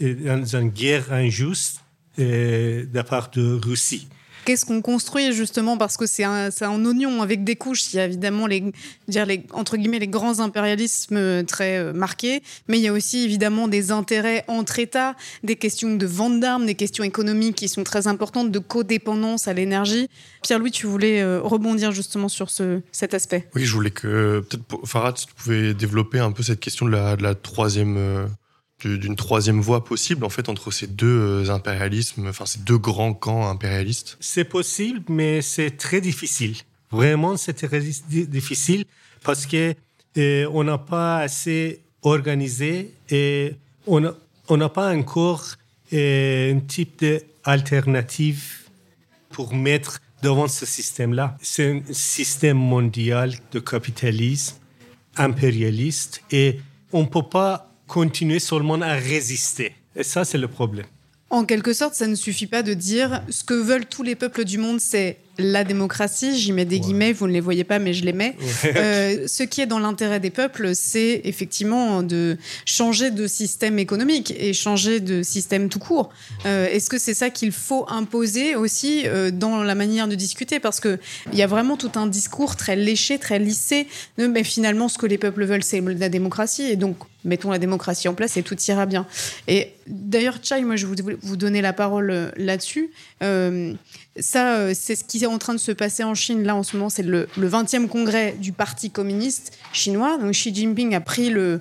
euh, dans une guerre injuste de la part de Russie. Qu'est-ce qu'on construit justement parce que c'est un, un oignon avec des couches. Il y a évidemment les, dire les entre guillemets les grands impérialismes très euh, marqués, mais il y a aussi évidemment des intérêts entre États, des questions de vente d'armes, des questions économiques qui sont très importantes, de codépendance à l'énergie. Pierre-Louis, tu voulais euh, rebondir justement sur ce, cet aspect. Oui, je voulais que peut-être Farad, tu pouvais développer un peu cette question de la, de la troisième, euh, d'une troisième voie possible en fait entre ces deux euh, impérialismes, enfin ces deux grands camps impérialistes. C'est possible, mais c'est très difficile. Vraiment, c'est très di- difficile parce que euh, on n'a pas assez organisé et on n'a on n'a pas encore euh, un type d'alternative pour mettre devant ce système-là. C'est un système mondial de capitalisme impérialiste et on ne peut pas continuer seulement à résister. Et ça, c'est le problème. En quelque sorte, ça ne suffit pas de dire ce que veulent tous les peuples du monde, c'est la démocratie. J'y mets des guillemets, vous ne les voyez pas, mais je les mets. Ouais. Euh, ce qui est dans l'intérêt des peuples, c'est effectivement de changer de système économique et changer de système tout court. Euh, Est-ce que c'est ça qu'il faut imposer aussi euh, dans la manière de discuter? Parce que il y a vraiment tout un discours très léché, très lissé. de, mais finalement, ce que les peuples veulent, c'est la démocratie. Et donc, mettons la démocratie en place et tout ira bien. Et d'ailleurs, Chai, moi, je vais vous, donner la parole euh, là-dessus. Euh, ça, euh, c'est ce qui est en train de se passer en Chine. Là, en ce moment, c'est le, le 20e congrès du Parti communiste chinois. Donc, Xi Jinping a pris le,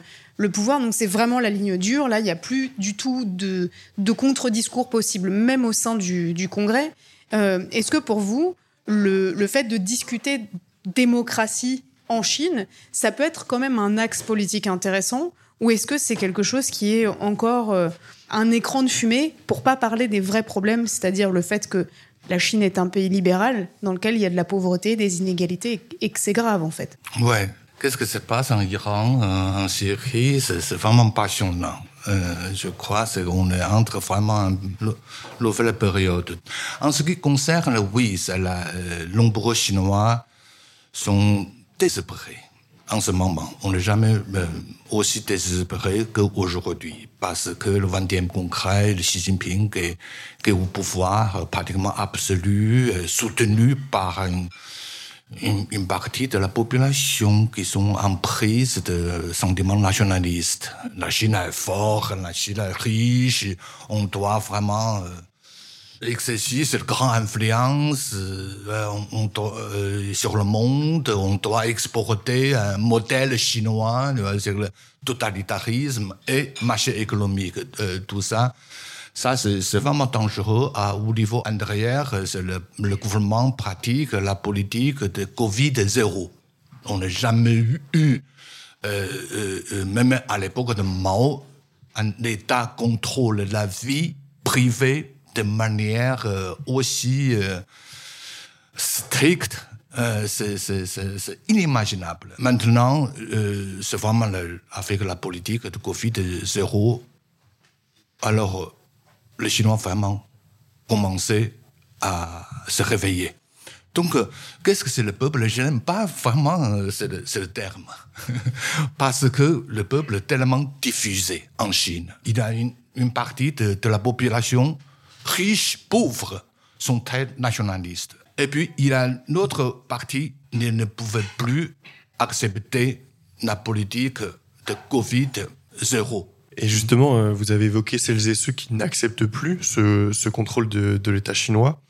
pouvoir. Donc, c'est vraiment la ligne dure. Là, il n'y a plus du tout de, contre-discours possible, même au sein du, congrès. Est-ce que pour vous, le fait de discuter démocratie en Chine, ça peut être quand même un axe politique intéressant ou est-ce que c'est quelque chose qui est encore euh, un écran de fumée pour pas parler des vrais problèmes, c'est-à-dire le fait que la Chine est un pays libéral dans lequel il y a de la pauvreté, des inégalités et que c'est grave en fait Ouais. Qu'est-ce que se passe en Iran, euh, en Syrie? C'est vraiment passionnant. Euh, je crois qu'on entre vraiment une nouvelle période. En ce qui concerne, oui, la, euh, nombreux Chinois sont désespérés en ce moment. On n'est jamais euh, aussi désespéré qu'aujourd'hui parce que le 20e congrès de Xi Jinping est, est au pouvoir euh, pratiquement absolu, euh, soutenu par une, une, partie de la population qui sont en de sentiments nationalistes. La Chine est forte, la Chine est riche, on doit vraiment exercer cette grande influence euh, on, on doit, euh, sur le monde. On doit exporter un modèle chinois, vois, c'est le totalitarisme et marché économique. Euh, tout ça, ça c'est c'est vraiment dangereux. À, au niveau intérieur, euh, c'est le, le gouvernement pratique la politique de Covid zéro. On n'a jamais eu, euh, euh, euh, même à l'époque de Mao, un État contrôle la vie privée de manière euh, aussi euh, stricte. Euh, c'est- c'est c'est- c'est inimaginable. Maintenant, c'est vraiment le- avec la politique de Covid zéro. Alors, les Chinois vraiment commencé à se réveiller. Donc, qu'est-ce que c'est le peuple? Je n'aime pas vraiment euh, ce, ce terme. Parce que le peuple est tellement diffusé en Chine. Il y a une, partie de la population riche, pauvre, sont très nationalistes. Et puis, il y a une autre partie qui ne pouvait plus accepter la politique de Covid zéro. Et justement, euh, vous avez évoqué celles et ceux qui n'acceptent plus ce, contrôle de, l'État chinois.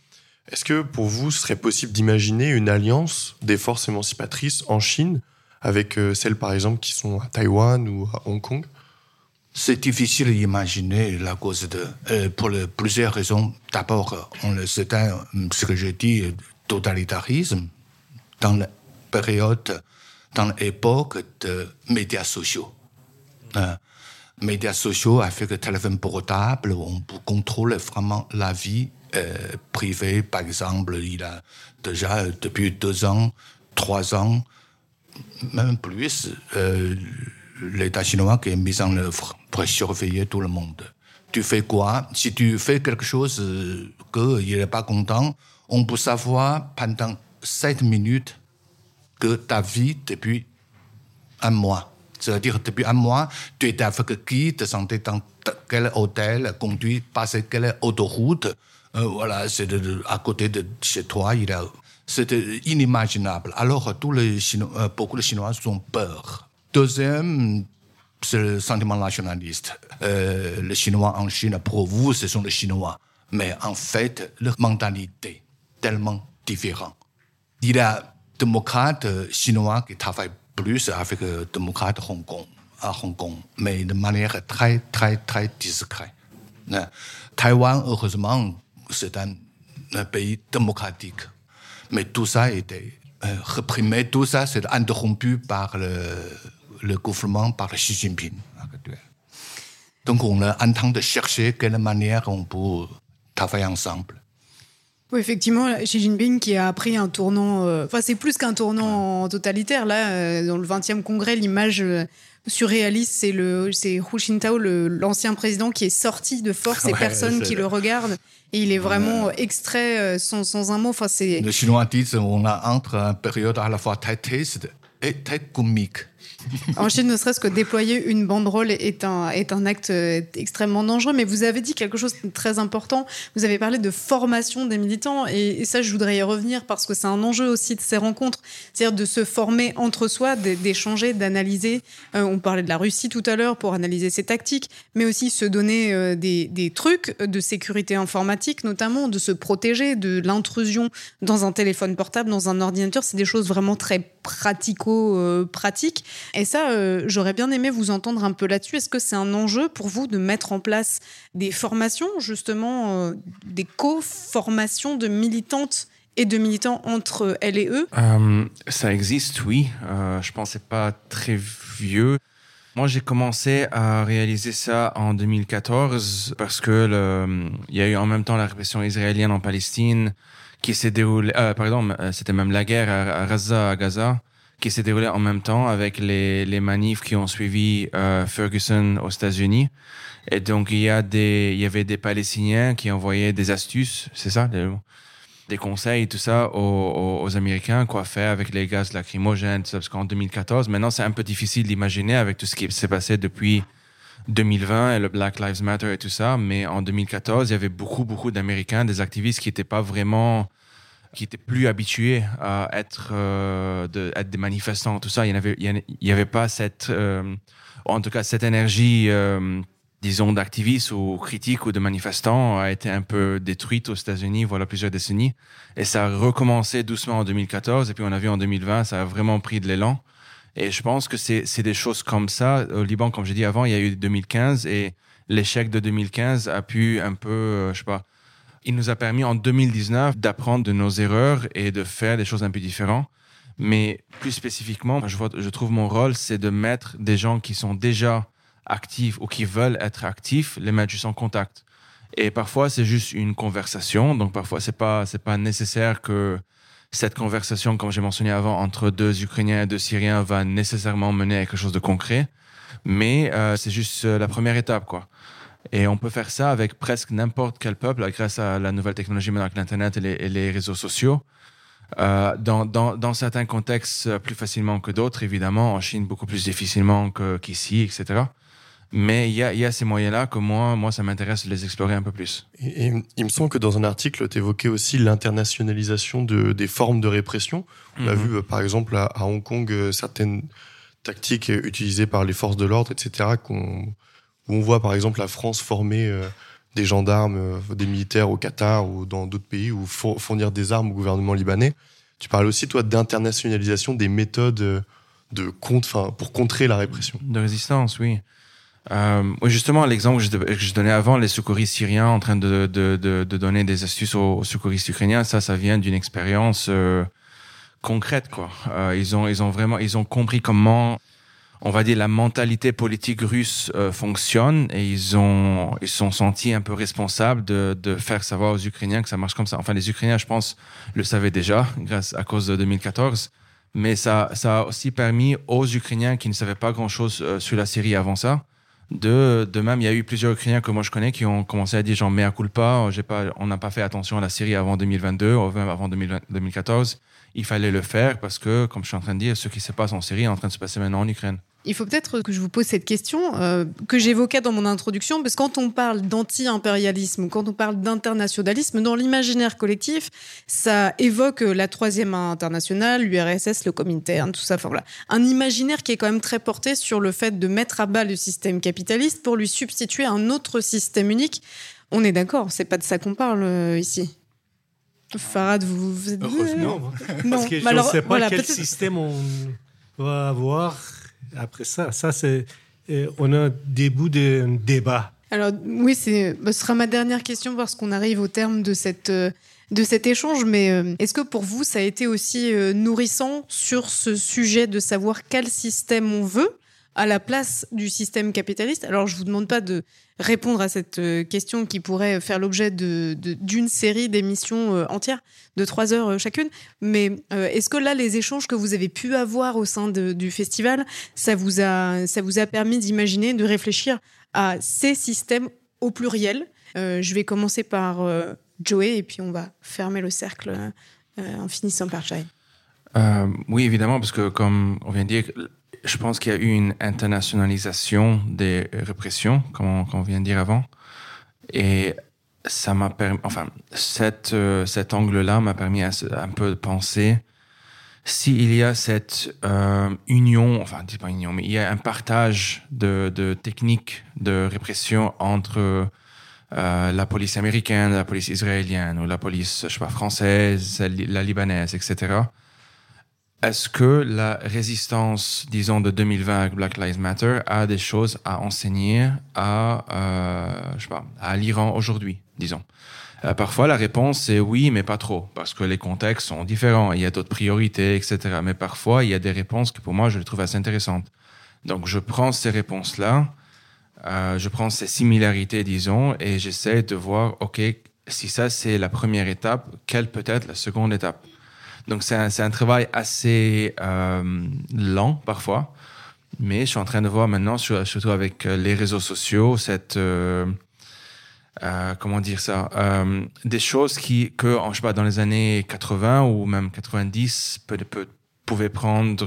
Est-ce que pour vous, serait possible d'imaginer une alliance des forces émancipatrices en Chine avec euh, celles, par exemple, qui sont à Taïwan ou à Hong Kong? C'est difficile d'imaginer la cause de, euh, pour plusieurs raisons. D'abord, euh, ce que dit, euh, totalitarisme, dans la période, dans l'époque de médias sociaux. Euh, médias sociaux avec téléphone portable, on peut contrôler vraiment la vie euh, privée. Par exemple, il a déjà depuis deux ans, trois ans, même plus, euh, l'État chinois qui est mis en œuvre pour surveiller tout le monde. Tu fais quoi? Si tu fais quelque chose euh, qu'il n'est pas content, on peut savoir pendant sept minutes que ta vie depuis un mois. C'est-à-dire, depuis un mois, tu étais avec qui, te sentais dans quel hôtel, conduit, passé quelle autoroute? Euh, voilà, c'est à côté de chez toi, il. C'était inimaginable. Alors, tous les Chinois, euh, beaucoup de Chinois ont peur. Deuxième, le sentiment nationaliste. Euh, les Chinois en Chine, pour vous, ce sont les Chinois. Mais en fait, leur mentalité tellement différente. Il y a démocrates euh, chinois qui travaillent plus avec les démocrates de Hong Kong, à Hong Kong, mais de manière très, très, très discrète. Euh, Taïwan, heureusement, c'est un, un pays démocratique. Mais tout ça était euh, réprimé, tout ça c'est interrompu par le, le gouvernement, par Xi Jinping. actuel. Donc on est en train de chercher quelle manière on peut travailler ensemble. Oui, effectivement, Xi Jinping qui a pris un tournant, euh, enfin c'est plus qu'un tournant totalitaire. Là, euh, dans le 20e congrès, l'image euh, surréaliste, c'est le c'est Hu Jintao, l'ancien président qui est sorti de force et Ouais, personne qui le regarde. Et il est vraiment extrait euh, sans, sans un mot. Enfin, c'est Les Chinois disent on a entre une période à la fois très triste et très comique. En Chine, ne serait-ce que déployer une banderole est un, est un acte euh, extrêmement dangereux. Mais vous avez dit quelque chose de très important. Vous avez parlé de formation des militants. Et, ça, je voudrais y revenir parce que c'est un enjeu aussi de ces rencontres. C'est-à-dire de se former entre soi, d'échanger, d'analyser. Euh, on parlait de la Russie tout à l'heure pour analyser ses tactiques, mais aussi se donner euh, des, des trucs de sécurité informatique, notamment de se protéger de l'intrusion dans un téléphone portable, dans un ordinateur. C'est des choses vraiment très pratico-pratiques. Et ça, euh, j'aurais bien aimé vous entendre un peu là-dessus. Est-ce que c'est un enjeu pour vous de mettre en place des formations, justement, euh, des co-formations de militantes et de militants entre elles et eux? Euh, ça existe, oui. Je pense que pas très vieux. Moi, j'ai commencé à réaliser ça en 2014 parce que il y a eu en même temps la répression israélienne en Palestine qui s'est déroulée. Euh, pardon, c'était même la guerre à, à Gaza, à Gaza, qui s'est déroulée en même temps avec les, les manifs qui ont suivi euh, Ferguson aux États-Unis. Et donc il y a des, il y avait des Palestiniens qui envoyaient des astuces, c'est ça, les- des conseils, tout ça aux- aux Américains, quoi faire avec les gaz lacrymogènes, tout ça, parce qu'en 2014, maintenant c'est un peu difficile d'imaginer avec tout ce qui s'est passé depuis 2020 et le Black Lives Matter et tout ça, mais en 2014, il y avait beaucoup, beaucoup d'Américains, des activistes qui n'étaient pas vraiment, qui étaient plus habitués à être, euh, de, être des manifestants, tout ça. Il n'y avait, il y avait pas cette, euh, en tout cas, cette énergie, euh, disons, d'activistes ou critiques ou de manifestants a été un peu détruite aux États-Unis, voilà plusieurs décennies. Et ça a recommencé doucement en 2014. Et puis on a vu en 2020, ça a vraiment pris de l'élan. Et je pense que c'est des choses comme ça. Au Liban, comme j'ai dit avant, il y a eu 2015 et l'échec de 2015 a pu un peu, je sais pas, il nous a permis en 2019 d'apprendre de nos erreurs et de faire des choses un peu différentes. Mais plus spécifiquement, je, trouve mon rôle, c'est de mettre des gens qui sont déjà actifs ou qui veulent être actifs, les mettre juste en contact. Et parfois, c'est juste une conversation. Donc, parfois, c'est pas, pas nécessaire que cette conversation, comme j'ai mentionné avant, entre deux Ukrainiens et deux Syriens va nécessairement mener à quelque chose de concret. Mais euh, c'est juste euh, la première étape, quoi. Et on peut faire ça avec presque n'importe quel peuple grâce à la nouvelle technologie, maintenant avec l'Internet et les, et les réseaux sociaux. Euh, dans, dans, dans certains contextes, euh, plus facilement que d'autres, évidemment. En Chine, beaucoup plus difficilement qu'ici, etc. Mais il y a, il y a ces moyens-là que moi, moi, ça m'intéresse de les explorer un peu plus. Et, et il me semble que dans un article, tu évoquais aussi l'internationalisation de, des formes de répression. On a Mhm. vu, euh, par exemple, à, à Hong Kong, certaines tactiques utilisées par les forces de l'ordre, etc., qu'on- on voit, par exemple, la France former euh, des gendarmes, euh, des militaires au Qatar ou dans d'autres pays, ou four- fournir des armes au gouvernement libanais. Tu parles aussi, toi, d'internationalisation des méthodes euh, de enfin, pour contrer la répression. De résistance, oui. Justement, l'exemple que je, donnais avant, les secouristes syriens en train de, donner des astuces aux, secouristes ukrainiens, ça, ça vient d'une expérience concrète, quoi. Ils ont, ils ont vraiment, ils ont compris comment, on va dire, la mentalité politique russe euh, fonctionne et ils ont, ils sont sentis un peu responsables de, de faire savoir aux Ukrainiens que ça marche comme ça. Enfin, les Ukrainiens, je pense, le savaient déjà, grâce à cause de 2014. Mais ça, ça a aussi permis aux Ukrainiens qui ne savaient pas grand-chose euh, sur la Syrie avant ça, de, de même, il y a eu plusieurs Ukrainiens que moi je connais qui ont commencé à dire genre mea culpa, j'ai pas, on n'a pas fait attention à la Syrie avant 2022, ou même avant 2020 2014. Il fallait le faire parce que, comme je suis en train de dire, ce qui se passe en Syrie est en train de se passer maintenant en Ukraine. Il faut peut-être que je vous pose cette question euh, que j'évoquais dans mon introduction, parce que quand on parle d'anti-impérialisme, quand on parle d'internationalisme, dans l'imaginaire collectif, ça évoque la troisième internationale, l'URSS, le Comintern, tout ça. Enfin, voilà. Un imaginaire qui est quand même très porté sur le fait de mettre à bas le système capitaliste pour lui substituer un autre système unique. On est d'accord, c'est pas de ça qu'on parle euh, ici. Farad, vous, vous êtes... Heureusement. Non, Parce que je ne sais pas voilà, quel système on va avoir après ça. Ça, c'est. euh, on a début de débat. Alors oui, bah, ce sera ma dernière question parce qu'on arrive au terme de cette euh, de cet échange. Mais euh, est-ce que pour vous, ça a été aussi nourrissant sur ce sujet de savoir quel système on veut à la place du système capitaliste? Alors, je vous demande pas de répondre à cette euh, question qui pourrait faire l'objet d'une de, d'une série d'émissions euh, entières de trois heures euh, chacune. Mais est-ce que là, les échanges que vous avez pu avoir au sein de, du festival, ça vous a, ça vous a permis d'imaginer, de réfléchir à ces systèmes au pluriel? Je vais commencer par Joey et puis on va fermer le cercle en finissant par Jai. oui, évidemment, parce que comme on vient de dire, je pense qu'il y a eu une internationalisation des répressions, comme on, vient de dire avant. Et ça m'a permis, enfin, cette, euh, cet angle-là m'a permis un peu de penser s'il y a cette euh, union, enfin, pas union, mais il y a un partage de, de techniques de répression entre euh, la police américaine, la police israélienne ou la police, je sais pas, française, la libanaise, etc est-ce que la résistance, disons, de 2020 avec Black Lives Matter a des choses à enseigner à, euh, je sais pas, à l'Iran aujourd'hui, disons? Euh, Parfois, la réponse est oui, mais pas trop, parce que les contextes sont différents, il y a d'autres priorités, etc. Mais parfois, il y a des réponses que pour moi, je les trouve assez intéressantes. Donc, je prends ces réponses-là, euh, je prends ces similarités, disons, et j'essaie de voir, OK, si ça, c'est la première étape, quelle peut être la seconde étape? Donc c'est un, travail assez euh, lent parfois, mais je suis en train de voir maintenant, surtout avec euh, les réseaux sociaux, cette euh, comment dire ça, des choses qui que je sais pas dans les années 80 ou même 90 peut, peut, pouvaient prendre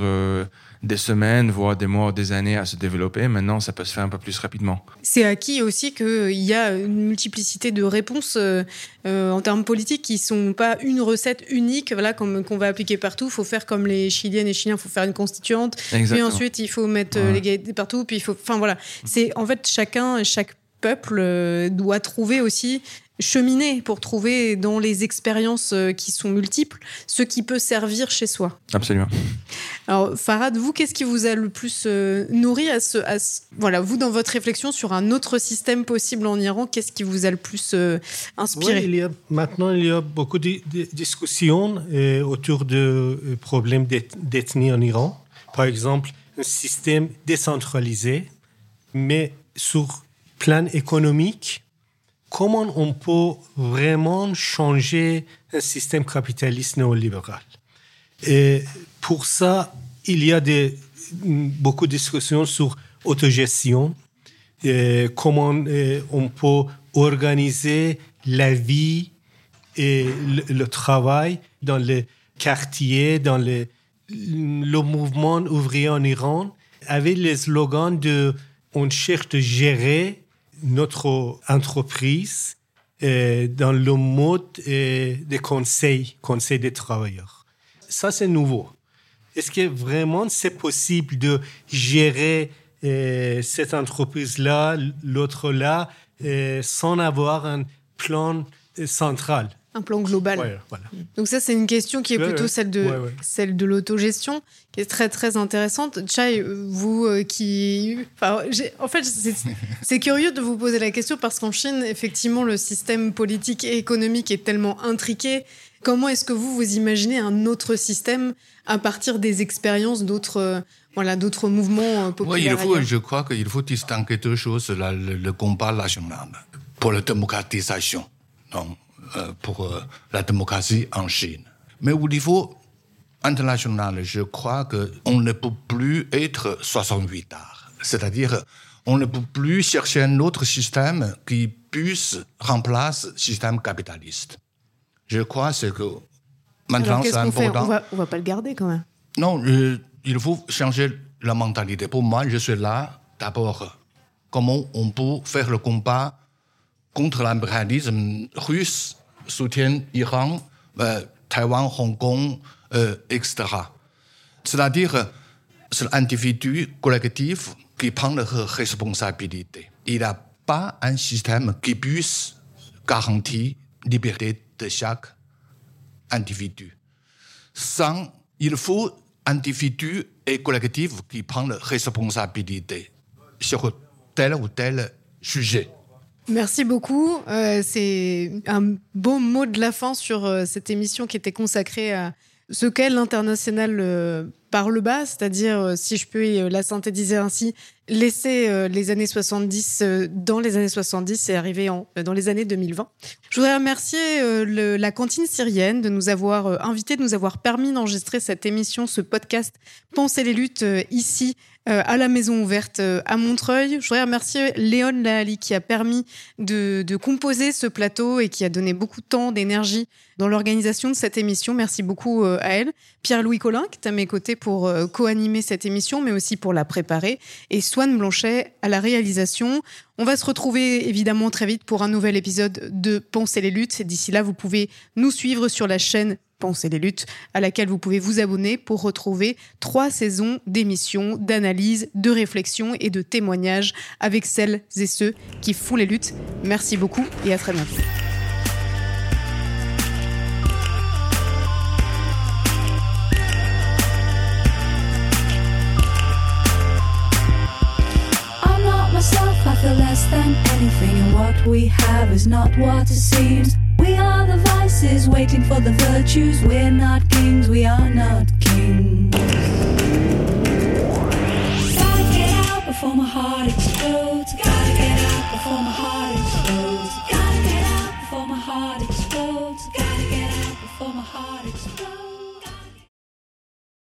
des semaines, voire des mois, des années à se développer. Maintenant, ça peut se faire un peu plus rapidement. C'est acquis aussi qu'il y a une multiplicité de réponses euh, euh, en termes politiques qui sont pas une recette unique, voilà, comme qu'on va appliquer partout. Il faut faire comme les Chiliennes et Chiliens, il faut faire une constituante. Puis ensuite, il faut mettre euh, les gays partout. Puis il faut, enfin voilà, c'est en fait chacun, chaque peuple doit trouver aussi cheminer pour trouver dans les expériences euh, qui sont multiples ce qui peut servir chez soi. Absolument. Alors Farad, vous, qu'est-ce qui vous a le plus euh, nourri à ce, voilà, vous dans votre réflexion sur un autre système possible en Iran, qu'est-ce qui vous a le plus euh, inspiré? Il y a, Maintenant, il y a beaucoup de, discussions autour de problèmes d'ethnie en Iran. Par exemple, un système décentralisé, mais sur plan économique, comment on peut vraiment changer un système capitaliste néolibéral. Et pour ça, il y a beaucoup de discussions sur autogestion, et comment on peut organiser la vie et le, travail dans les quartiers, dans les, le mouvement ouvrier en Iran, avec les slogans de on cherche de gérer notre entreprise dans le mode des conseils, conseils des travailleurs. Ça, c'est nouveau. Est-ce que vraiment c'est possible de gérer cette entreprise-là, l'autre-là, sans avoir un plan central? Un plan global. Donc ça, c'est une question qui est plutôt celle de celle de l'autogestion, qui est très très intéressante. Chai, vous euh, qui, enfin, en fait, c'est curieux de vous poser la question parce qu'en Chine, effectivement, le système politique et économique est tellement intriqué. Comment est-ce que vous vous imaginez un autre système à partir des expériences d'autres euh, voilà, d'autres mouvements populaires il faut, Je crois qu'il faut distinguer deux choses, le, le combat national pour la démocratisation. Euh, pour euh, la démocratie en Chine. Mais au niveau international, je crois qu'on ne peut plus être 68 arts. C'est-à-dire, on ne peut plus chercher un autre système qui puisse remplacer le système capitaliste. Je crois que maintenant c'est important. On va, on va pas le garder quand même. Non, euh, il faut changer la mentalité. Pour moi, je suis là d'abord. Comment on peut faire le combat contre l'impérialisme russe, soutient Iran, euh, Taïwan, Hong Kong, euh, etc. C'est-à-dire, c'est l'individu collectif qui prend la responsabilité. Il n'y a pas un système qui puisse garantir la liberté de chaque individu. Sans, il faut individu et collectif qui prennent la responsabilité sur tel ou tel sujet. Merci beaucoup. Euh, c'est un beau mot de la fin sur euh, cette émission qui était consacrée à, ce qu'est l'international euh, par le bas, c'est-à-dire, euh, si je peux la synthétiser ainsi, laisser les années 70 dans les années 70 et arriver en, dans les années 2020. Je voudrais remercier la cantine syrienne de nous avoir invités, de nous avoir permis d'enregistrer cette émission, ce podcast Penser les luttes ici euh, à la Maison Ouverte euh, à Montreuil. Je voudrais remercier Léon Lahali qui a permis de, composer ce plateau et qui a donné beaucoup de temps, d'énergie dans l'organisation de cette émission. Merci beaucoup euh, à elle. Pierre-Louis Collin qui est à mes côtés pour co-animer cette émission, mais aussi pour la préparer. Et Swan Blanchet à la réalisation. On va se retrouver évidemment très vite pour un nouvel épisode de Penser les luttes. D'ici là, vous pouvez nous suivre sur la chaîne Penser les luttes, à laquelle vous pouvez vous abonner pour retrouver trois saisons d'émissions, d'analyse, de réflexion et de témoignages avec celles et ceux qui font les luttes. Merci beaucoup et à très bientôt. than anything, and what we have is not what it seems. We are the vices waiting for the virtues. We're not kings, we are not kings. Gotta get out before my heart explodes.